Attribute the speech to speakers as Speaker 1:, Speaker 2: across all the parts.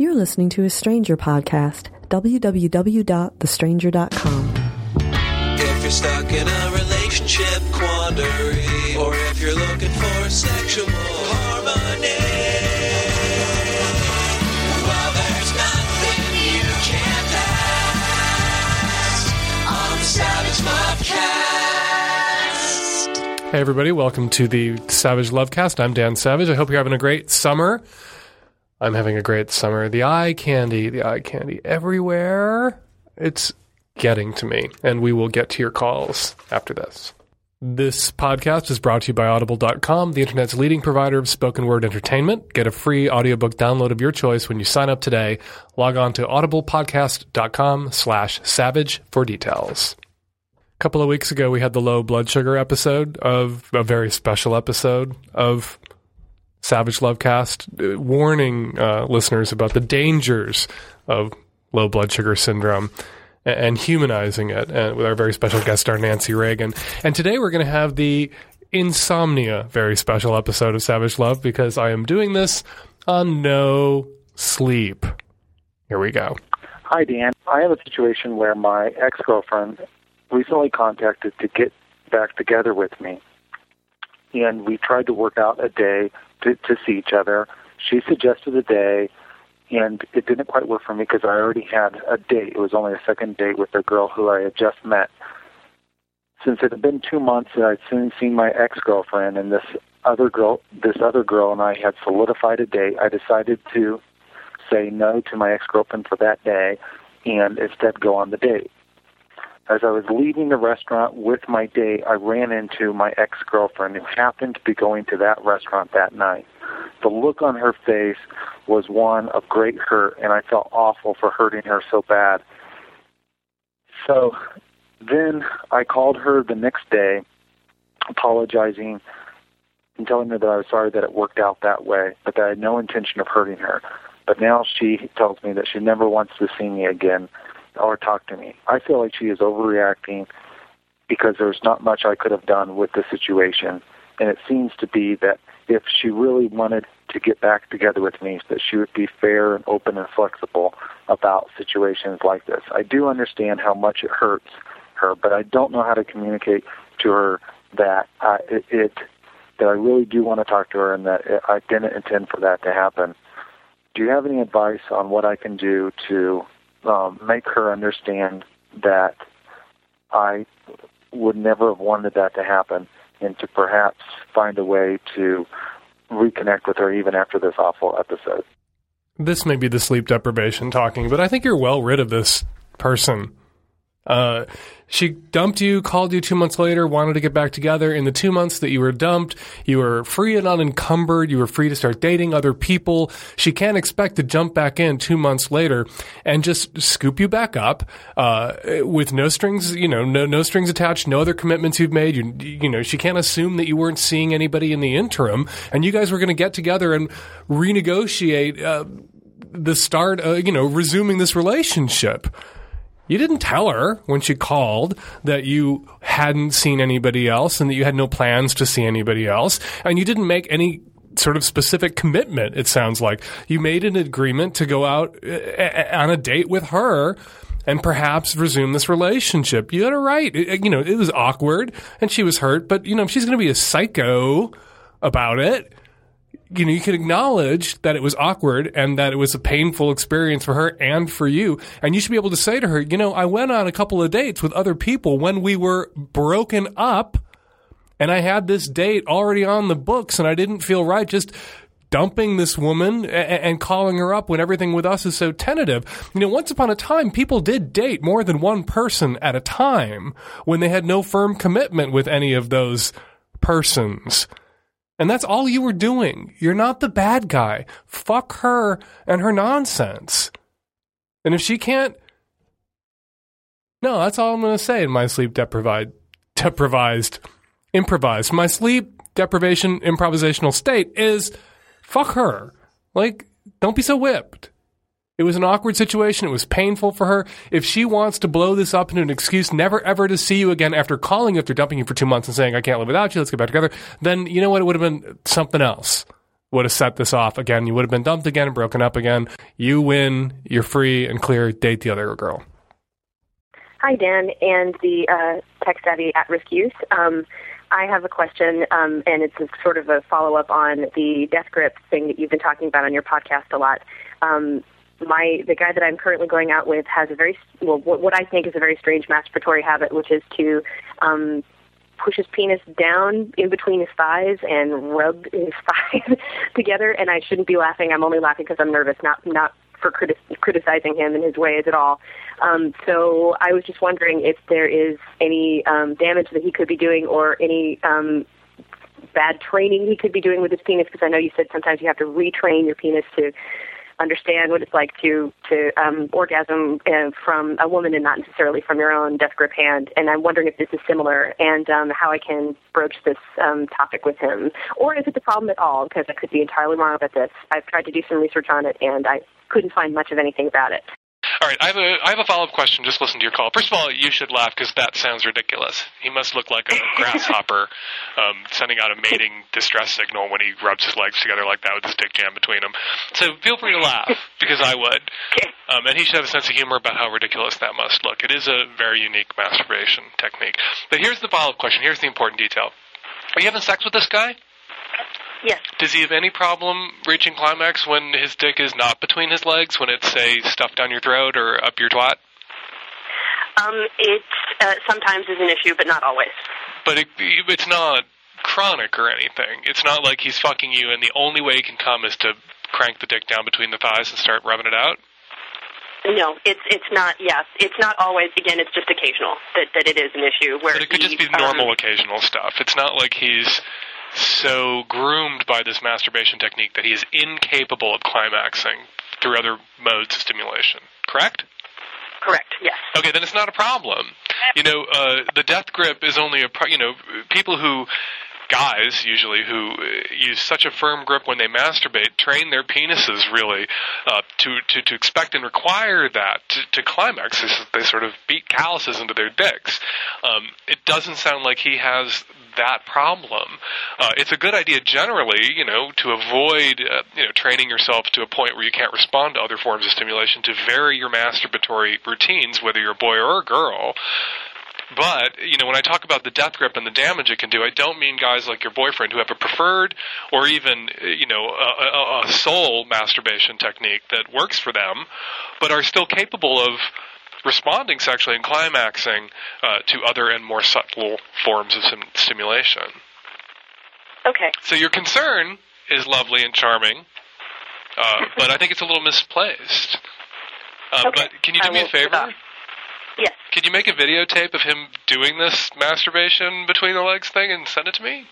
Speaker 1: You're listening to a Stranger podcast. www.thestranger.com.
Speaker 2: If you're stuck in a relationship quandary, or if you're looking for sexual harmony, well, there's nothing you can't ask on the Savage Lovecast.
Speaker 3: Hey, everybody, welcome to the Savage Lovecast. I'm Dan Savage. I hope you're having a great summer. I'm having a great summer. The eye candy, the eye candy everywhere. It's getting to me, and we will get to your calls after this. This podcast is brought to you by Audible.com, the internet's leading provider of spoken word entertainment. Get a free audiobook download of your choice when you sign up today. Log on to audiblepodcast.com slash savage for details. A couple of weeks ago, we had the low blood sugar episode of a very special episode of Savage Lovecast, uh, warning uh, listeners about the dangers of low blood sugar syndrome and, humanizing it, and with our very special guest star Nancy Reagan. And today we're going to have the insomnia very special episode of Savage Love because I am doing this on no sleep. Here we go.
Speaker 4: Hi, Dan. I have a situation where my ex girlfriend recently contacted to get back together with me. And we tried to work out a day to, to see each other. She suggested a day, and it didn't quite work for me because I already had a date. It was only a second date with a girl who I had just met. Since it had been two months that I'd soon seen my ex girlfriend and this other girl, this other girl and I had solidified a date, I decided to say no to my ex girlfriend for that day and instead go on the date. As I was leaving the restaurant with my date, I ran into my ex girlfriend who happened to be going to that restaurant that night. The look on her face was one of great hurt, and I felt awful for hurting her so bad. So then I called her the next day, apologizing and telling her that I was sorry that it worked out that way, but that I had no intention of hurting her. But now she tells me that she never wants to see me again or talk to me. I feel like she is overreacting because there's not much I could have done with the situation. And it seems to be that if she really wanted to get back together with me, that she would be fair and open and flexible about situations like this. I do understand how much it hurts her, but I don't know how to communicate to her that I, it, it that I really do want to talk to her and that I didn't intend for that to happen. Do you have any advice on what I can do to um, make her understand that I would never have wanted that to happen and to perhaps find a way to reconnect with her even after this awful episode.
Speaker 3: This may be the sleep deprivation talking, but I think you're well rid of this person. Uh, she dumped you, called you two months later, wanted to get back together. In the two months that you were dumped, you were free and unencumbered. You were free to start dating other people. She can't expect to jump back in two months later and just scoop you back up, uh, with no strings, you know, no, no strings attached, no other commitments you've made. You, you know, she can't assume that you weren't seeing anybody in the interim and you guys were going to get together and renegotiate, uh, the start, uh, you know, resuming this relationship. You didn't tell her when she called that you hadn't seen anybody else and that you had no plans to see anybody else. And you didn't make any sort of specific commitment, it sounds like. You made an agreement to go out uh, on a date with her and perhaps resume this relationship. You had a right. It- you know, it was awkward and she was hurt, but, you know, she's going to be a psycho about it, you know, you can acknowledge that it was awkward and that it was a painful experience for her and for you. And you should be able to say to her, you know, I went on a couple of dates with other people when we were broken up and I had this date already on the books and I didn't feel right just dumping this woman a- a- and calling her up when everything with us is so tentative. You know, once upon a time, people did date more than one person at a time when they had no firm commitment with any of those persons. And that's all you were doing. You're not the bad guy. Fuck her and her nonsense. And if she can't. No, that's all I'm going to say in my sleep deprived, deprived, improvised. My sleep deprivation improvisational state is fuck her. Like, don't be so whipped. It was an awkward situation. It was painful for her. If she wants to blow this up into an excuse never ever to see you again after calling you after dumping you for two months and saying, I can't live without you, let's get back together, then you know what? It would have been something else.
Speaker 5: would have set this off again. You would have been dumped again and broken up again. You win. You're free and clear. Date the other girl.
Speaker 6: Hi, Dan, and the uh, tech savvy at risk youth. Um, I have a question, um, and it's sort of a follow up on the death grip thing that you've been talking about on your podcast a lot. Um, my the guy that I'm currently going out with has a very well what, what I think is a very strange masturbatory habit, which is to um, push his penis down in between his thighs and rub his thighs together. And I shouldn't be laughing. I'm only laughing because I'm nervous, not not for criti- criticizing him and his ways at all. Um, so I was just wondering if there is any um, damage that he could be doing or any um, bad training he could be doing with his penis because I know you said sometimes you have to retrain your penis to understand what it's like to to um, orgasm uh, from a woman and not necessarily from your own death grip hand. And I'm wondering if this is similar and um, how I can broach this um, topic with him, or is it a problem at all? Because I could be entirely wrong about this. I've tried to do some research on it and I couldn't find much of anything about it.
Speaker 3: All right, I have a I have a follow up question. Just listen to your call. First of all, you should laugh because that sounds ridiculous. He must look like a grasshopper, um, sending out a mating distress signal when he rubs his legs together like that with his dick jam between them. So feel free to laugh because I would. Um, and he should have a sense of humor about how ridiculous that must look. It is a very unique masturbation technique. But here's the follow up question. Here's the important detail. Are you having sex with this guy?
Speaker 6: Yes.
Speaker 3: Does he have any problem reaching climax when his dick is not between his legs, when it's, say, stuffed down your throat or up your twat?
Speaker 6: Um, it uh, sometimes is an issue, but not always.
Speaker 3: But it, it's not chronic or anything. It's not like he's fucking you and the only way he can come is to crank the dick down between the thighs and start rubbing it out?
Speaker 6: No, it's it's not. Yes, it's not always. Again, it's just occasional that that it is an issue. Where
Speaker 3: But it could
Speaker 6: he,
Speaker 3: just be
Speaker 6: um,
Speaker 3: normal occasional stuff. It's not like he's so groomed by this masturbation technique that he is incapable of climaxing through other modes of stimulation. Correct?
Speaker 6: correct. Yes.
Speaker 3: Okay, then it's not a problem. You know, uh, the death grip is only a pro- you know people who guys usually who uh, use such a firm grip when they masturbate train their penises really uh, to, to to expect and require that to, to climax. They, they sort of beat calluses into their dicks. Um, it doesn't sound like he has that problem. Uh, it's a good idea generally, you know, to avoid, uh, you know, training yourself to a point where you can't respond to other forms of stimulation, to vary your masturbatory routines, whether you're a boy or a girl. But, you know, when I talk about the death grip and the damage it can do, I don't mean guys like your boyfriend who have a preferred or even, uh, you know, a, a, a sole masturbation technique that works for them, but are still capable of responding sexually and climaxing uh, to other and more subtle forms of sim- stimulation.
Speaker 6: Okay.
Speaker 3: So your concern is lovely and charming, uh, but I think it's a little misplaced. Uh,
Speaker 6: Okay.
Speaker 3: But can you do
Speaker 6: I
Speaker 3: me a
Speaker 6: will put it
Speaker 3: favor?
Speaker 6: Yes.
Speaker 3: Can you make a videotape of him doing this masturbation between the legs thing and send it to me?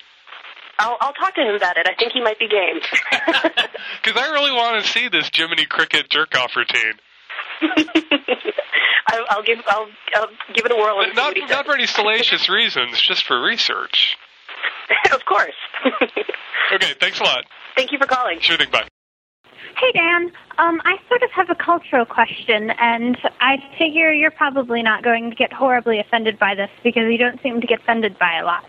Speaker 6: I'll I'll talk to him about it. I think he might be game.
Speaker 3: Because I really want to see this Jiminy Cricket jerk off routine.
Speaker 6: I, I'll give I'll, I'll give it a whirl
Speaker 3: But not,
Speaker 6: what
Speaker 3: not for any salacious reasons, just for research.
Speaker 6: of course.
Speaker 3: Okay, thanks a lot.
Speaker 6: Thank you for calling.
Speaker 3: Sure thing, bye.
Speaker 7: Hey, Dan. Um, I sort of have a cultural question, and I figure you're probably not going to get horribly offended by this because you don't seem to get offended by a lot.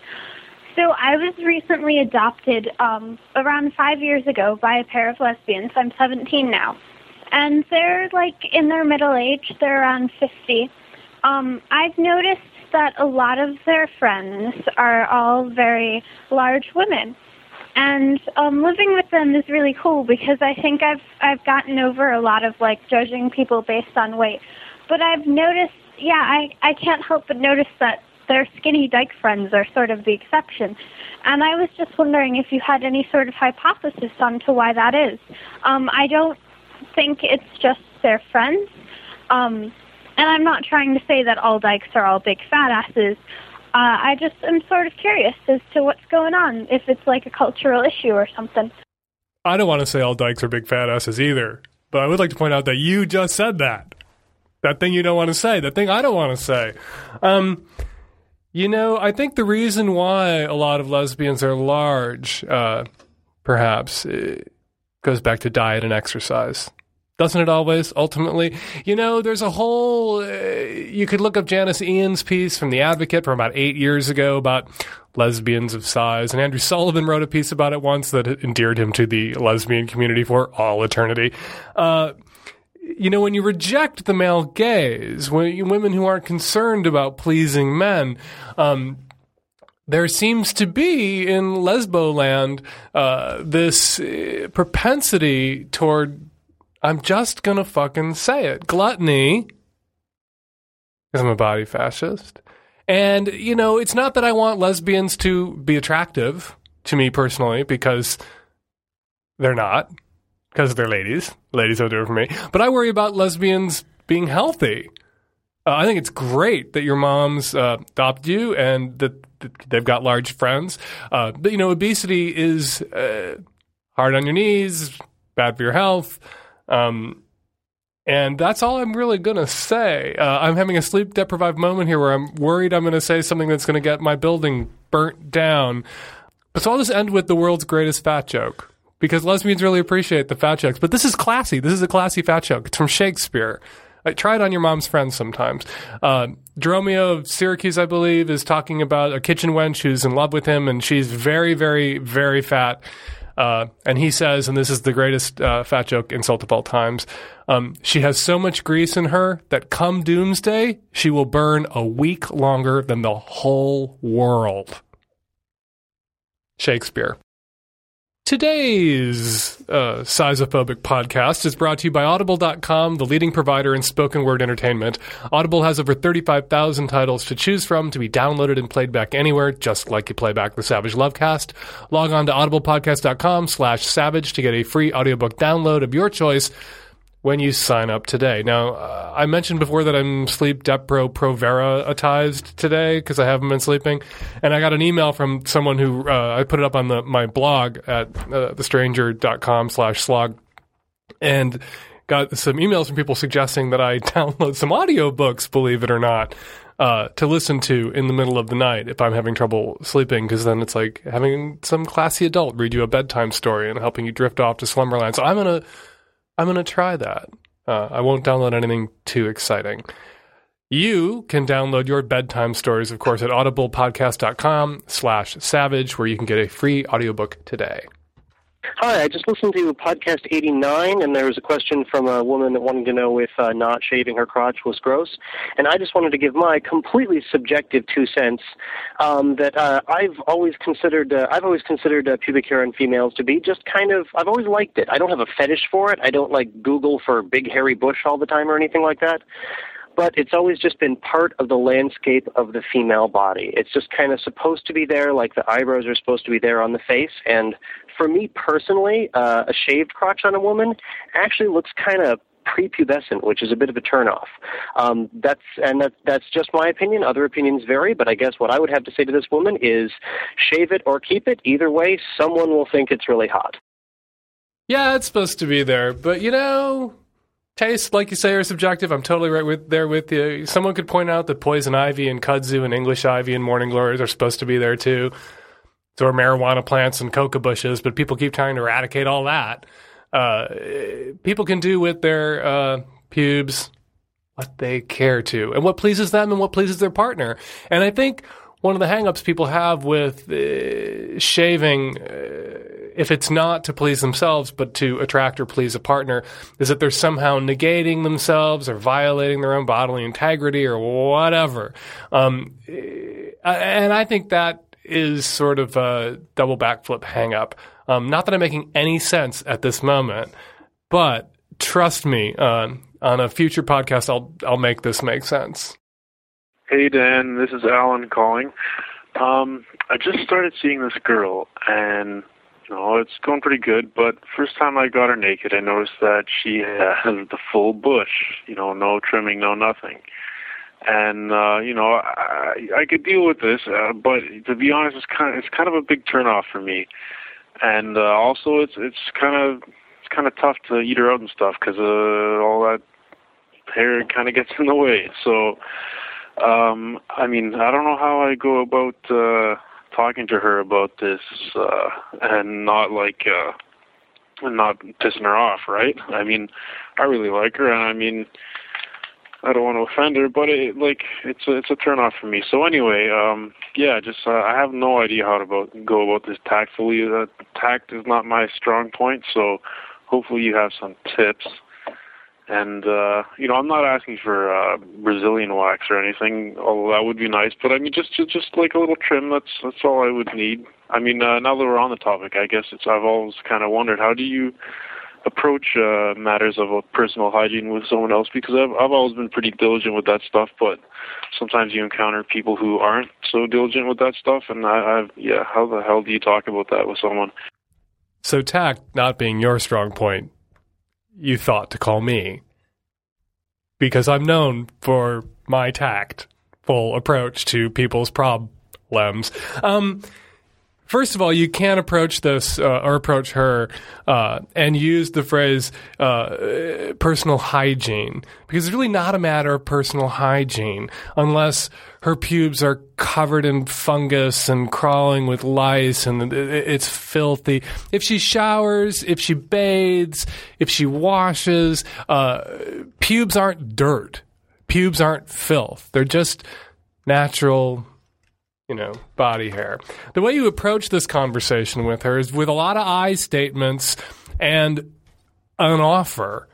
Speaker 7: So I was recently adopted um, around five years ago by a pair of lesbians. I'm 17 now, and they're like in their middle age. They're around 50. Um, I've noticed that a lot of their friends are all very large women and um living with them is really cool because I think I've I've gotten over a lot of like judging people based on weight. But I've noticed yeah, I I can't help but notice that their skinny dyke friends are sort of the exception. And I was just wondering if you had any sort of hypothesis on to why that is. Um I don't think it's just their friends. Um and I'm not trying to say that all dykes are all big fat asses. Uh, I just am sort of curious as to what's going on, if it's like a cultural issue or something.
Speaker 5: I don't want to say all dykes are big fat asses either, but I would like to point out that you just said that. That thing you don't want to say, that thing I don't want to say. Um, you know, I think the reason why a lot of lesbians are large, uh, perhaps, goes back to diet and exercise.
Speaker 3: Doesn't it always, ultimately? You know, there's a whole. Uh, you could look up Janis Ian's piece from The Advocate from about eight years ago about lesbians of size. And Andrew Sullivan wrote a piece about it once that endeared him to the lesbian community for all eternity. Uh, you know, when you reject the male gaze, when you, women who aren't concerned about pleasing men, um, there seems to be in Lesboland uh, this uh, propensity toward I'm just gonna fucking say it. Gluttony. Because I'm a body fascist. And, you know, it's not that I want lesbians to be attractive to me personally, because they're not. Because they're ladies. Ladies will do it for me. But I worry about lesbians being healthy. Uh, I think it's great that your moms uh, adopt you and that, that, they've got large friends. Uh, but, you know, obesity is uh, hard on your knees, bad for your health. Um, and that's all I'm really going to say. Uh, I'm having a sleep deprived moment here where I'm worried I'm going to say something that's going to get my building burnt down. But so I'll just end with the world's greatest fat joke because lesbians really appreciate the fat jokes. But this is classy. This is a classy fat joke. It's from Shakespeare. I try it on your mom's friends sometimes. Uh, Dromio of Syracuse, I believe, is talking about a kitchen wench who's in love with him, and she's very, very, very fat. Uh, and he says, and this is the greatest uh, fat joke insult of all times um, she has so much grease in her that come doomsday, she will burn a week longer than the whole world. Shakespeare. Today's uh, Sizophobic podcast is brought to you by Audible.com, the leading provider in spoken word entertainment. Audible has over 35,000 titles to choose from to be downloaded and played back anywhere, just like you play back the Savage Lovecast. Log on to audiblepodcast.com slash savage to get a free audiobook download of your choice when you sign up today. Now, uh, I mentioned before that I'm sleep depro provera-atized today because I haven't been sleeping, and I got an email from someone who uh, I put it up on the my blog at uh, thestranger.com slash slog, and got some emails from people suggesting that I download some audiobooks, believe it or not. Uh, to listen to in the middle of the night if I'm having trouble sleeping, because then it's like having some classy adult read you a bedtime story and helping you drift off to slumberland. So I'm gonna I'm going to try that. Uh, I won't download anything too exciting. You can download your bedtime stories, of course, at audiblepodcast.com slash savage, where you can get a free audiobook today.
Speaker 8: Hi, I just listened to podcast 89, and there was a question from a woman that wanted to know if uh, not shaving her crotch was gross. And I just wanted to give my completely subjective two cents um, that uh, I've always considered uh, I've always considered uh, pubic hair in females to be just kind of I've always liked it. I don't have a fetish for it. I don't like Google for big hairy bush all the time or anything like that but it's always just been part of the landscape of the female body. It's just kind of supposed to be there, like the eyebrows are supposed to be there on the face. And for me personally, uh, a shaved crotch on a woman actually looks kind of prepubescent, which is a bit of a turnoff. Um, that's and that, that's just my opinion. Other opinions vary, but I guess what I would have to say to this woman is, shave it or keep it. Either way, someone will think it's really hot.
Speaker 3: Yeah, it's supposed to be there, but you know, taste, like you say, are subjective. I'm totally right with there with you. Someone could point out that poison ivy and kudzu and English ivy and morning glories are supposed to be there too. Are marijuana plants and coca bushes, but people keep trying to eradicate all that. Uh, people can do with their uh, pubes what they care to and what pleases them and what pleases their partner. And I think one of the hangups people have with uh, shaving, uh, if it's not to please themselves but to attract or please a partner, is that they're somehow negating themselves or violating their own bodily integrity or whatever. Um, and I think that is sort of a double backflip hangup. Um, not that I'm making any sense at this moment, but trust me, uh, on a future podcast, I'll I'll make this make sense.
Speaker 9: Hey Dan, this is Alan calling. Um, I just started seeing this girl, and you know it's going pretty good. But first time I got her naked, I noticed that she has the full bush. You know, no trimming, no nothing. And uh, you know, I, I could deal with this, uh, but to be honest, it's kind of it's kind of a big turnoff for me. And uh, also, it's it's kind of it's kind of tough to eat her out and stuff because uh, all that hair kind of gets in the way. So um, I mean, I don't know how I go about uh, talking to her about this uh, and not like uh, and not pissing her off, right? I mean, I really like her, and I mean, I don't want to offend her, but it like it's a it's a turn off for me. So anyway, um, yeah, just uh, I have no idea how to about, go about this tactfully. That tact is not my strong point, so hopefully you have some tips. And uh, you know, I'm not asking for uh, Brazilian wax or anything, although that would be nice. But I mean, just just, just like a little trim. That's that's all I would need. I mean, uh, now that we're on the topic, I guess it's I've always kind of wondered how do you approach uh, matters of uh, personal hygiene with someone else because I've I've always been pretty diligent with that stuff, but sometimes you encounter people who aren't so diligent with that stuff, and I, I've yeah, how the hell do you talk about that with someone?
Speaker 3: So tact not being your strong point, you thought to call me because I'm known for my tactful approach to people's problems. Um, First of all, you can't approach this uh, or approach her uh, and use the phrase uh, personal hygiene because it's really not a matter of personal hygiene unless her pubes are covered in fungus and crawling with lice and it's filthy. If she showers, if she bathes, if she washes, uh, pubes aren't dirt. Pubes aren't filth. They're just natural you know, body hair. The way you approach this conversation with her is with a lot of I statements and an offer.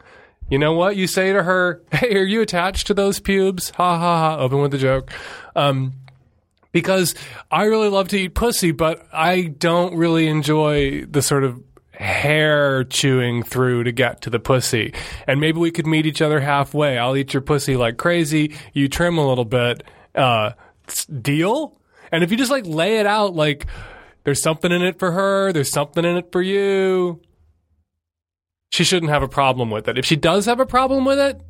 Speaker 3: You know what? You say to her, Hey, are you attached to those pubes? Ha ha ha. Open with a joke. Um, because I really love to eat pussy, but I don't really enjoy the sort of hair chewing through to get to the pussy. And maybe we could meet each other halfway. I'll eat your pussy like crazy. You trim a little bit. Uh, deal? And if you just like lay it out like there's something in it for her, there's something in it for you, she shouldn't have a problem with it. If she does have a problem with it,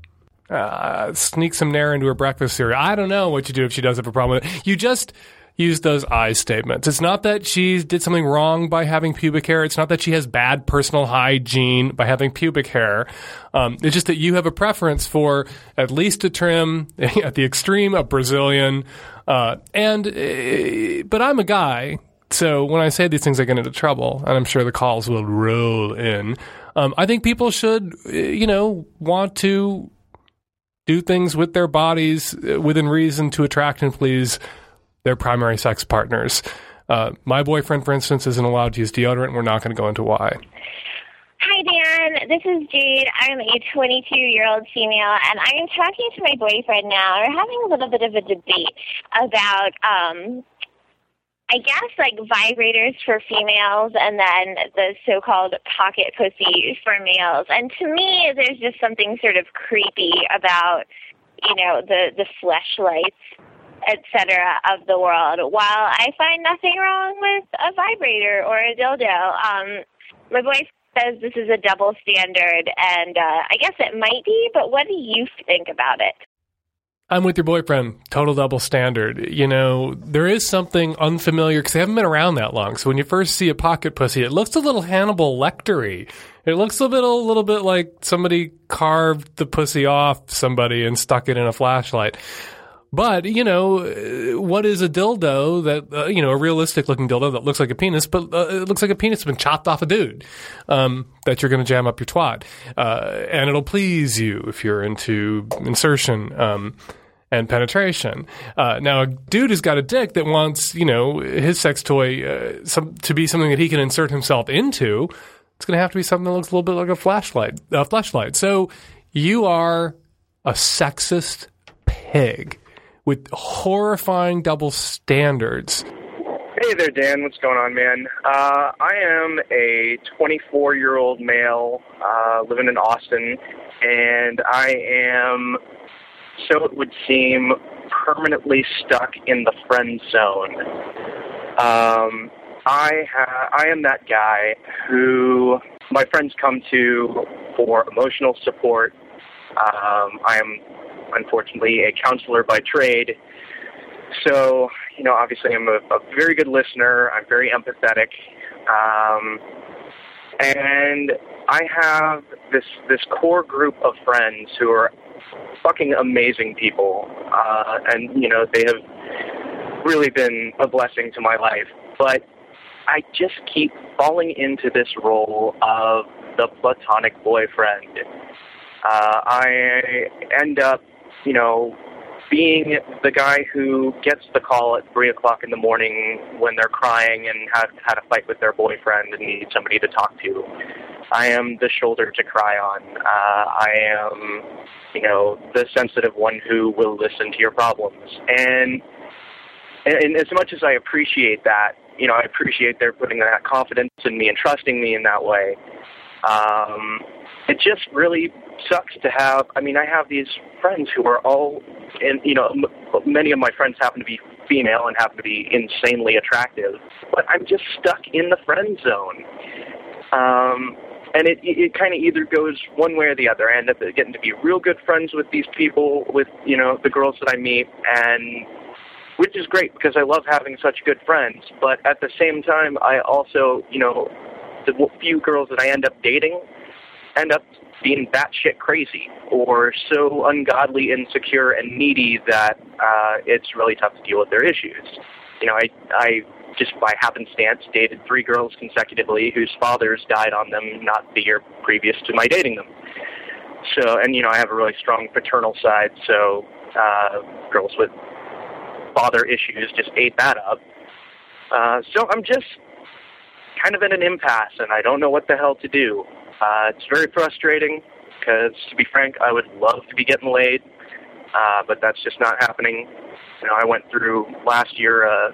Speaker 3: uh, sneak some Nair into her breakfast cereal. I don't know what you do if she does have a problem with it. You just use those I statements. It's not that she did something wrong by having pubic hair. It's not that she has bad personal hygiene by having pubic hair. Um, it's just that you have a preference for at least a trim, at the extreme, a Brazilian. Uh, and, uh, but I'm a guy. So when I say these things, I get into trouble, and I'm sure the calls will roll in. Um, I think people should, uh, you know, want to do things with their bodies uh, within reason to attract and please their primary sex partners. Uh, my boyfriend, for instance, isn't allowed to use deodorant. We're not going to go into why.
Speaker 10: Hi, Dan. This is Jade. I'm a 22 year old female, and I am talking to my boyfriend now. We're having a little bit of a debate about, um, I guess, like vibrators for females and then the so called pocket pussy for males. And to me, there's just something sort of creepy about, you know, the, the fleshlights etc. of the world. While I find nothing wrong with a vibrator or a dildo, um, my boyfriend says this is a double standard, and uh, I guess it might be. But what do you think about it?
Speaker 3: I'm with your boyfriend. Total double standard. You know, there is something unfamiliar because they haven't been around that long. So when you first see a pocket pussy, it looks a little Hannibal Lectery. It looks a bit, a little bit like somebody carved the pussy off somebody and stuck it in a flashlight. But you know, what is a dildo that uh, you know a realistic looking dildo that looks like a penis, but uh, it looks like a penis has been chopped off a dude um, that you're going to jam up your twat, uh, and it'll please you if you're into insertion. Um, and penetration. Uh, now, a dude has got a dick that wants, you know, his sex toy uh, some, to be something that he can insert himself into. It's going to have to be something that looks a little bit like a flashlight. A flashlight. So you are a sexist pig with horrifying double standards.
Speaker 11: Hey there, Dan. What's going on, man? Uh, I am a 24 year old male uh, living in Austin, and I am, so it would seem, permanently stuck in the friend zone. Um, I ha- I am that guy who my friends come to for emotional support. Um, I am unfortunately a counselor by trade. So, you know, obviously I'm a, a very good listener. I'm very empathetic. Um, and I have this this core group of friends who are fucking amazing people, uh, and you know they have really been a blessing to my life. But I just keep falling into this role of the platonic boyfriend. Uh, I end up, you know, being the guy who gets the call at three o'clock in the morning when they're crying and have had a fight with their boyfriend and need somebody to talk to. I am the shoulder to cry on. Uh, I am, you know, the sensitive one who will listen to your problems. And, and as much as I appreciate that, you know, I appreciate their putting that confidence in me and trusting me in that way. Um, it just really sucks to have. I mean, I have these friends who are all, and you know, m- many of my friends happen to be female and happen to be insanely attractive, but I'm just stuck in the friend zone. Um, and it it kind of either goes one way or the other. I end up getting to be real good friends with these people, with you know the girls that I meet, and which is great because I love having such good friends. But at the same time, I also you know the few girls that I end up dating end up being batshit crazy or so ungodly insecure and needy that uh, it's really tough to deal with their issues. You know, I I just by happenstance dated three girls consecutively whose fathers died on them not the year previous to my dating them. So, and you know, I have a really strong paternal side, so uh, girls with father issues just ate that up. Uh, so I'm just kind of in an impasse, and I don't know what the hell to do. Uh, it's very frustrating because, to be frank, I would love to be getting laid, uh, but that's just not happening. You know, I went through last year a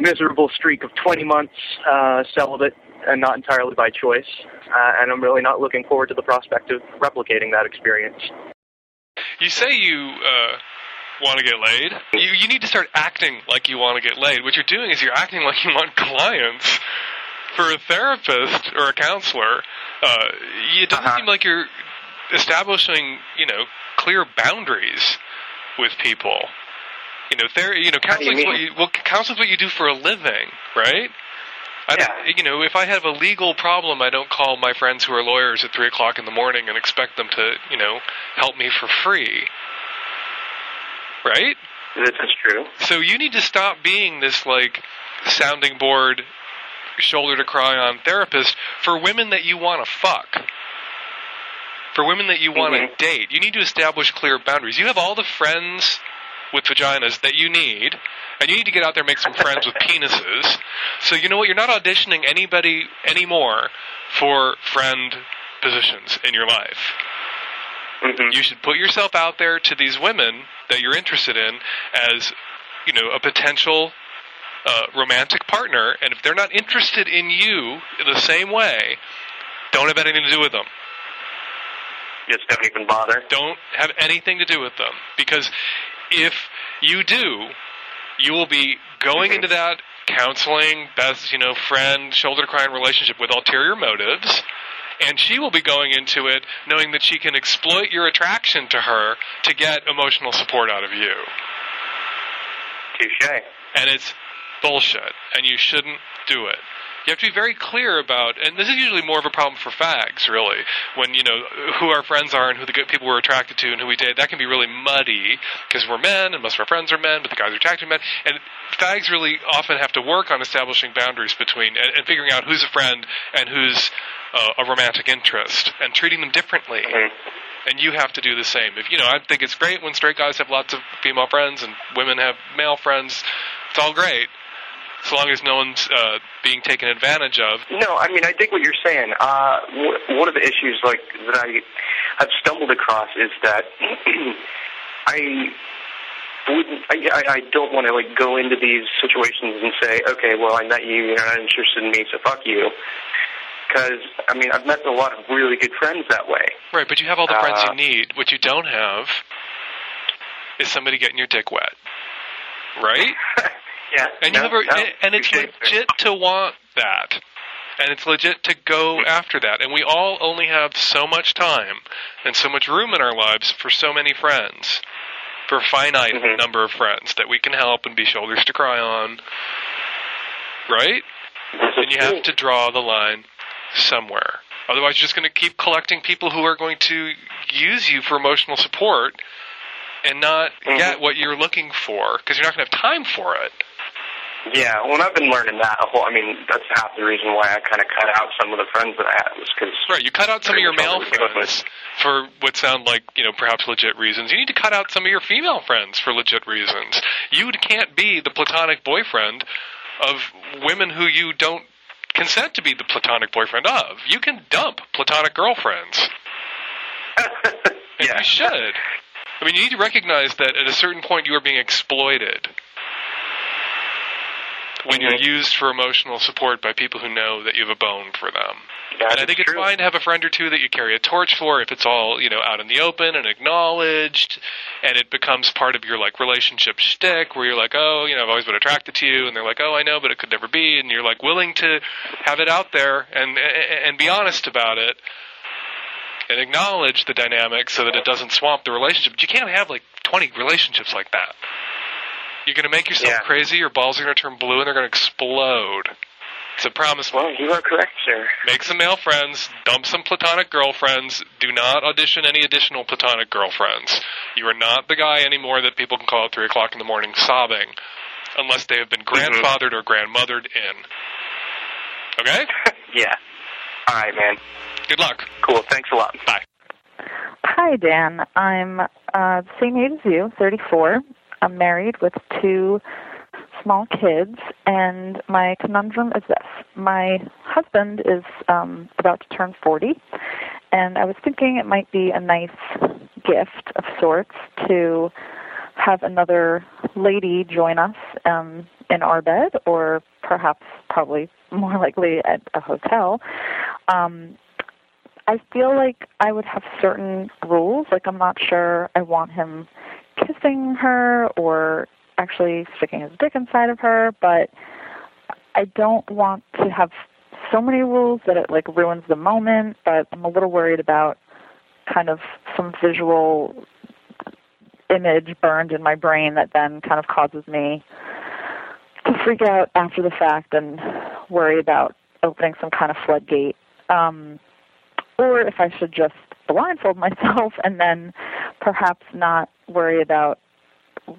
Speaker 11: miserable streak of 20 months uh, celibate and not entirely by choice, uh, and I'm really not looking forward to the prospect of replicating that experience.
Speaker 3: You say you uh, want to get laid. You, you need to start acting like you want to get laid. What you're doing is you're acting like you want clients. For a therapist or a counselor, uh, it doesn't seem like you're establishing, you know, clear boundaries with people. You know, ther- you know,
Speaker 11: How do you
Speaker 3: what you well, counseling's what you do for a living, right? I don't, you know, if I have a legal problem, I don't call my friends who are lawyers at three o'clock in the morning and expect them to, you know, help me for free. Right?
Speaker 11: This is true.
Speaker 3: So you need to stop being this like sounding board, shoulder to cry on therapist for women that you want to fuck. For women that you want to mm-hmm. date, you need to establish clear boundaries. You have all the friends with vaginas that you need, and you need to get out there and make some friends with penises. So you know what? You're not auditioning anybody anymore for friend positions in your life. Mm-hmm. You should put yourself out there to these women that you're interested in as, you know, a potential uh, romantic partner. And if they're not interested in you in the same way, don't have anything to do with them.
Speaker 11: Just don't even bother.
Speaker 3: Don't have anything to do with them because if you do, you will be going into that counseling, best you know, friend, shoulder to crying relationship with ulterior motives. And she will be going into it knowing that she can exploit your attraction to her to get emotional support out of you.
Speaker 11: Touche.
Speaker 3: And it's bullshit, and you shouldn't do it. You have to be very clear about, and this is usually more of a problem for fags, really, when, you know, who our friends are and who the good people we're attracted to and who we date. That can be really muddy because we're men and most of our friends are men, but the guys are attracted to men. And fags really often have to work on establishing boundaries between and, and figuring out who's a friend and who's uh, a romantic interest and treating them differently. And you have to do the same. If you know, I think it's great when straight guys have lots of female friends and women have male friends. It's all great, as long as no one's uh, being taken advantage of.
Speaker 12: No, I mean I dig what you're saying. Uh, w- one of the issues like that I have stumbled across is that I wouldn't. I, I, I don't want to like go into these situations and say, okay, well I met you, you're not interested in me, so fuck you. Because I mean I've met a lot of really good friends that way.
Speaker 3: Right, but you have all the friends
Speaker 12: Uh,
Speaker 3: you need. What you don't have is somebody getting your dick wet. Right?
Speaker 12: yeah.
Speaker 3: And you
Speaker 12: no,
Speaker 3: have a,
Speaker 12: no,
Speaker 3: and, it's legit to want that. And it's legit to go after that. And we all only have so much time and so much room in our lives for so many friends. For a finite
Speaker 12: Mm-hmm.
Speaker 3: number of friends that we can help and be shoulders to cry on. Right? And you have to draw the line somewhere. Otherwise, you're just going to keep collecting people who are going to use you for emotional support and not
Speaker 12: Mm-hmm.
Speaker 3: get what you're looking for because you're not going to have time for it.
Speaker 12: Yeah, well, I've been learning that a whole. I mean, that's half the reason why I kind of cut out some of the friends that I had was because
Speaker 13: Right, you cut out some of your male friends for what sound like, you know, perhaps legit reasons. You need to cut out some of your female friends for legit reasons. You can't be the platonic boyfriend of women who you don't consent to be the platonic boyfriend of. You can dump platonic girlfriends. and you should. I mean, you need to recognize that at a certain point you are being exploited when you're used for emotional support by people who know that you have a bone for them. and I think it's fine to have a friend or two that you carry a torch for if it's all, you know, out in the open and acknowledged and it becomes part of your like relationship shtick where you're like, Oh, you know, I've always been attracted to you and they're like, Oh, I know, but it could never be and you're like willing to have it out there and and be honest about it and acknowledge the dynamic so that it doesn't swamp the relationship. But you can't have like twenty relationships like that. You're going to make yourself crazy. Your balls are going to turn blue, and they're going to explode. It's a promise.
Speaker 12: Well, you are correct, sir.
Speaker 13: Make some male friends. Dump some platonic girlfriends. Do not audition any additional platonic girlfriends. You are not the guy anymore that people can call at three o'clock in the morning sobbing, unless they have been grandfathered or grandmothered in. Okay?
Speaker 12: yeah. All right, man.
Speaker 13: Good luck.
Speaker 12: Cool. Thanks a lot.
Speaker 13: Bye.
Speaker 14: Hi, Dan. I'm uh, the same age as you, 34. I'm married with two small kids, and my conundrum is this. My husband is um, about to turn 40, and I was thinking it might be a nice gift of sorts to have another lady join us um, in our bed, or perhaps, probably more likely at a hotel. Um, I feel like I would have certain rules. Like I'm not sure I want him kissing her or actually sticking his dick inside of her, but I don't want to have so many rules that it like ruins the moment, but I'm a little worried about kind of some visual image burned in my brain that then kind of causes me to freak out after the fact and worry about opening some kind of floodgate. Um, or if I should just blindfold myself and then perhaps not worry about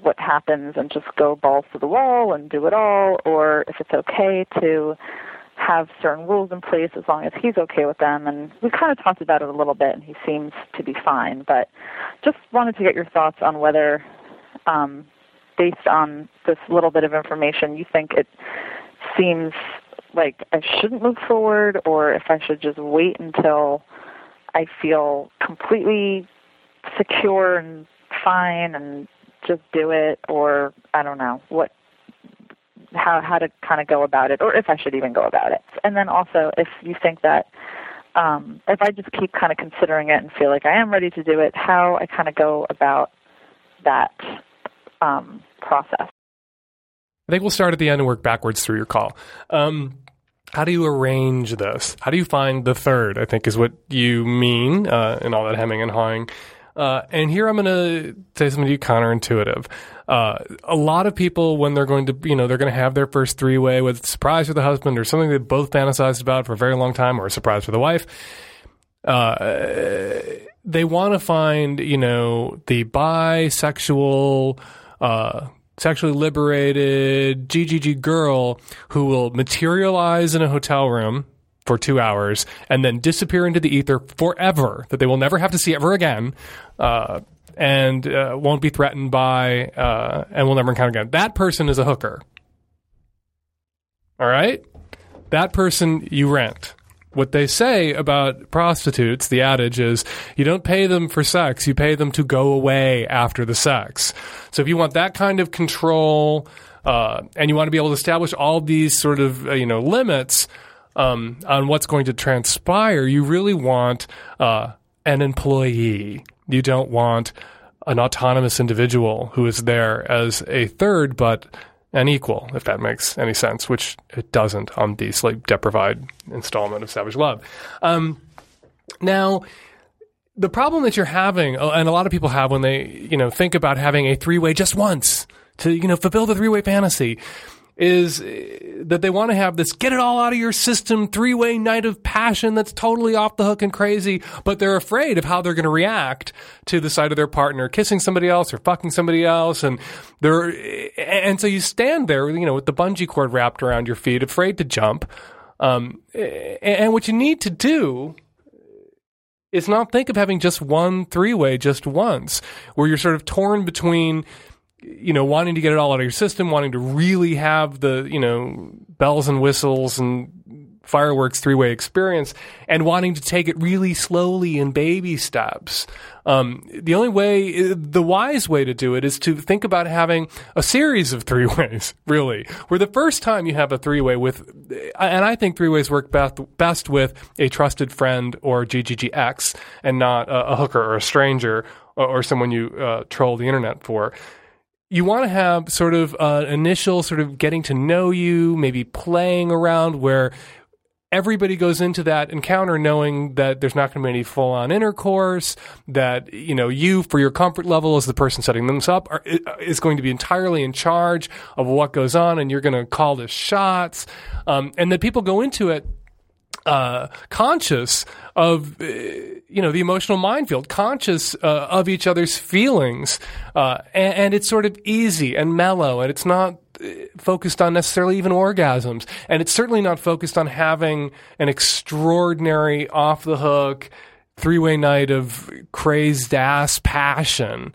Speaker 14: what happens and just go balls to the wall and do it all, or if it's okay to have certain rules in place as long as he's okay with them. And we kind of talked about it a little bit, and he seems to be fine. But just wanted to get your thoughts on whether, um, based on this little bit of information, you think it seems like I shouldn't move forward, or if I should just wait until I feel completely secure and fine and just do it or I don't know what how how to kind of go about it or if I should even go about it. And then also if you think that um if I just keep kind of considering it and feel like I am ready to do it, how I kind of go about that um process.
Speaker 3: I think we'll start at the end and work backwards through your call. Um, how do you arrange this? How do you find the third? I think is what you mean uh, in all that hemming and hawing. Uh, and here I'm going to say something to you counterintuitive. Uh, a lot of people, when they're going to, you know, they're going to have their first three way with surprise for the husband or something they both fantasized about for a very long time or a surprise for the wife. Uh, they want to find, you know, the bisexual, uh, sexually liberated GGG girl who will materialize in a hotel room for two hours and then disappear into the ether forever, that they will never have to see ever again, uh, and uh, won't be threatened by, uh, and will never encounter again. That person is a hooker. All right? That person you rent. What they say about prostitutes, the adage is you don't pay them for sex, you pay them to go away after the sex. So if you want that kind of control, uh, and you want to be able to establish all these sort of uh, you know limits um, on what's going to transpire, you really want uh, an employee. You don't want an autonomous individual who is there as a third, but an equal, if that makes any sense, which it doesn't on the sleep deprived installment of Savage Love. Um, now, the problem that you're having, uh, and a lot of people have when they, you know, think about having a three way just once to, you know, fulfill the three way fantasy, is uh, that they want to have this get it all out of your system three way night of passion that's totally off the hook and crazy, but they're afraid of how they're going to react to the sight of their partner kissing somebody else or fucking somebody else. And they're, and so you stand there, you know, with the bungee cord wrapped around your feet, afraid to jump. Um, and what you need to do is not think of having just one three way just once, where you're sort of torn between, you know, wanting to get it all out of your system, wanting to really have the, you know, bells and whistles and fireworks three way experience and wanting to take it really slowly in baby steps. Um, the only way, the wise way to do it is to think about having a series of three ways, really, where the first time you have a three way with, and I think three ways work best, best with a trusted friend or GGGX and not a, a hooker or a stranger or, or someone you uh, troll the internet for you want to have sort of uh, initial sort of getting to know you, maybe playing around where everybody goes into that encounter knowing that there's not going to be any full on intercourse, that, you know, you, for your comfort level as the person setting them up, are, is going to be entirely in charge of what goes on and you're going to call the shots. Um, and that people go into it uh, conscious of uh, you know the emotional minefield, conscious uh, of each other's feelings, uh, and, and, it's sort of easy and mellow, and it's not focused on necessarily even orgasms. And it's certainly not focused on having an extraordinary off the hook three way night of crazed ass passion.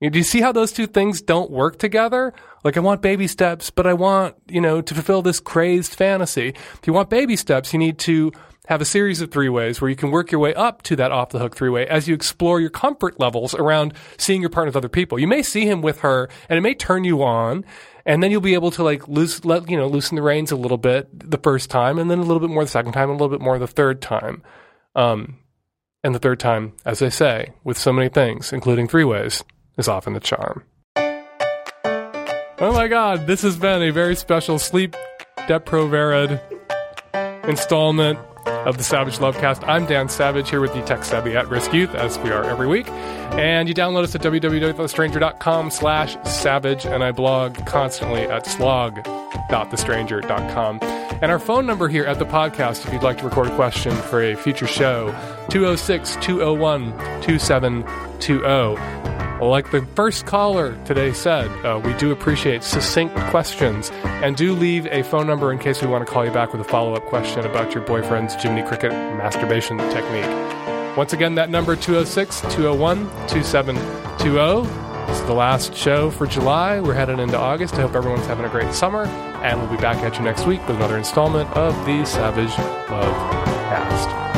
Speaker 3: Do you see how those two things don't work together? Like, I want baby steps, but I want, you know, to fulfill this crazed fantasy. If you want baby steps, you need to have a series of three ways where you can work your way up to that off the hook three way as you explore your comfort levels around seeing your partner with other people. You may see him with her and it may turn you on and then you'll be able to like loose, let, you know, loosen the reins a little bit the first time and then a little bit more the second time a little bit more the third time. Um, and the third time, as I say, with so many things, including three ways, is often the charm. Oh my god, this has been a very special Sleep Deprovarid installment of the Savage Lovecast. I'm Dan Savage here with the tech savvy at risk youth, as we are every week. And you download us at www.thestranger.com slash savage, and I blog constantly at slog.thestranger.com. And our phone number here at the podcast, if you'd like to record a question for a future show, 206 201 2720. Like the first caller today said, uh, we do appreciate succinct questions and do leave a phone number in case we want to call you back with a follow up question about your boyfriend's Jiminy Cricket masturbation technique. Once again, that number 206 201 2720. This is the last show for July. We're headed into August. I hope everyone's having a great summer. And we'll be back at you next week with another installment of the Savage Love Cast.